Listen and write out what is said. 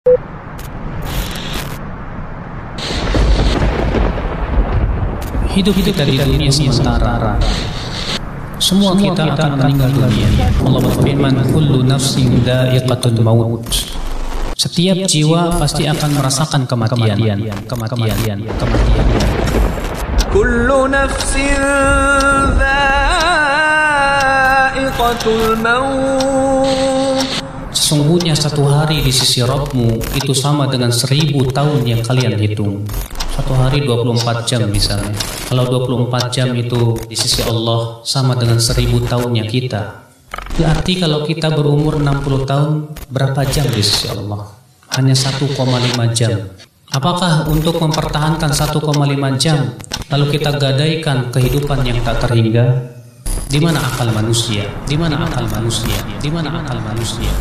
Hidup kita di dunia sementara. Semua kita akan meninggal dunia. Allah berfirman, "Kullu nafsin dha'iqatul maut." Setiap jiwa pasti akan merasakan kematian, kematian, kematian. Kullu nafsin dha'iqatul maut. Sesungguhnya satu hari di sisi Rabbmu itu sama dengan seribu tahun yang kalian hitung. Satu hari 24 jam misalnya. Kalau 24 jam itu di sisi Allah sama dengan seribu tahunnya kita. Berarti kalau kita berumur 60 tahun, berapa jam di sisi Allah? Hanya 1,5 jam. Apakah untuk mempertahankan 1,5 jam, lalu kita gadaikan kehidupan yang tak terhingga? Di mana akal manusia? Di mana akal manusia? Di mana akal manusia?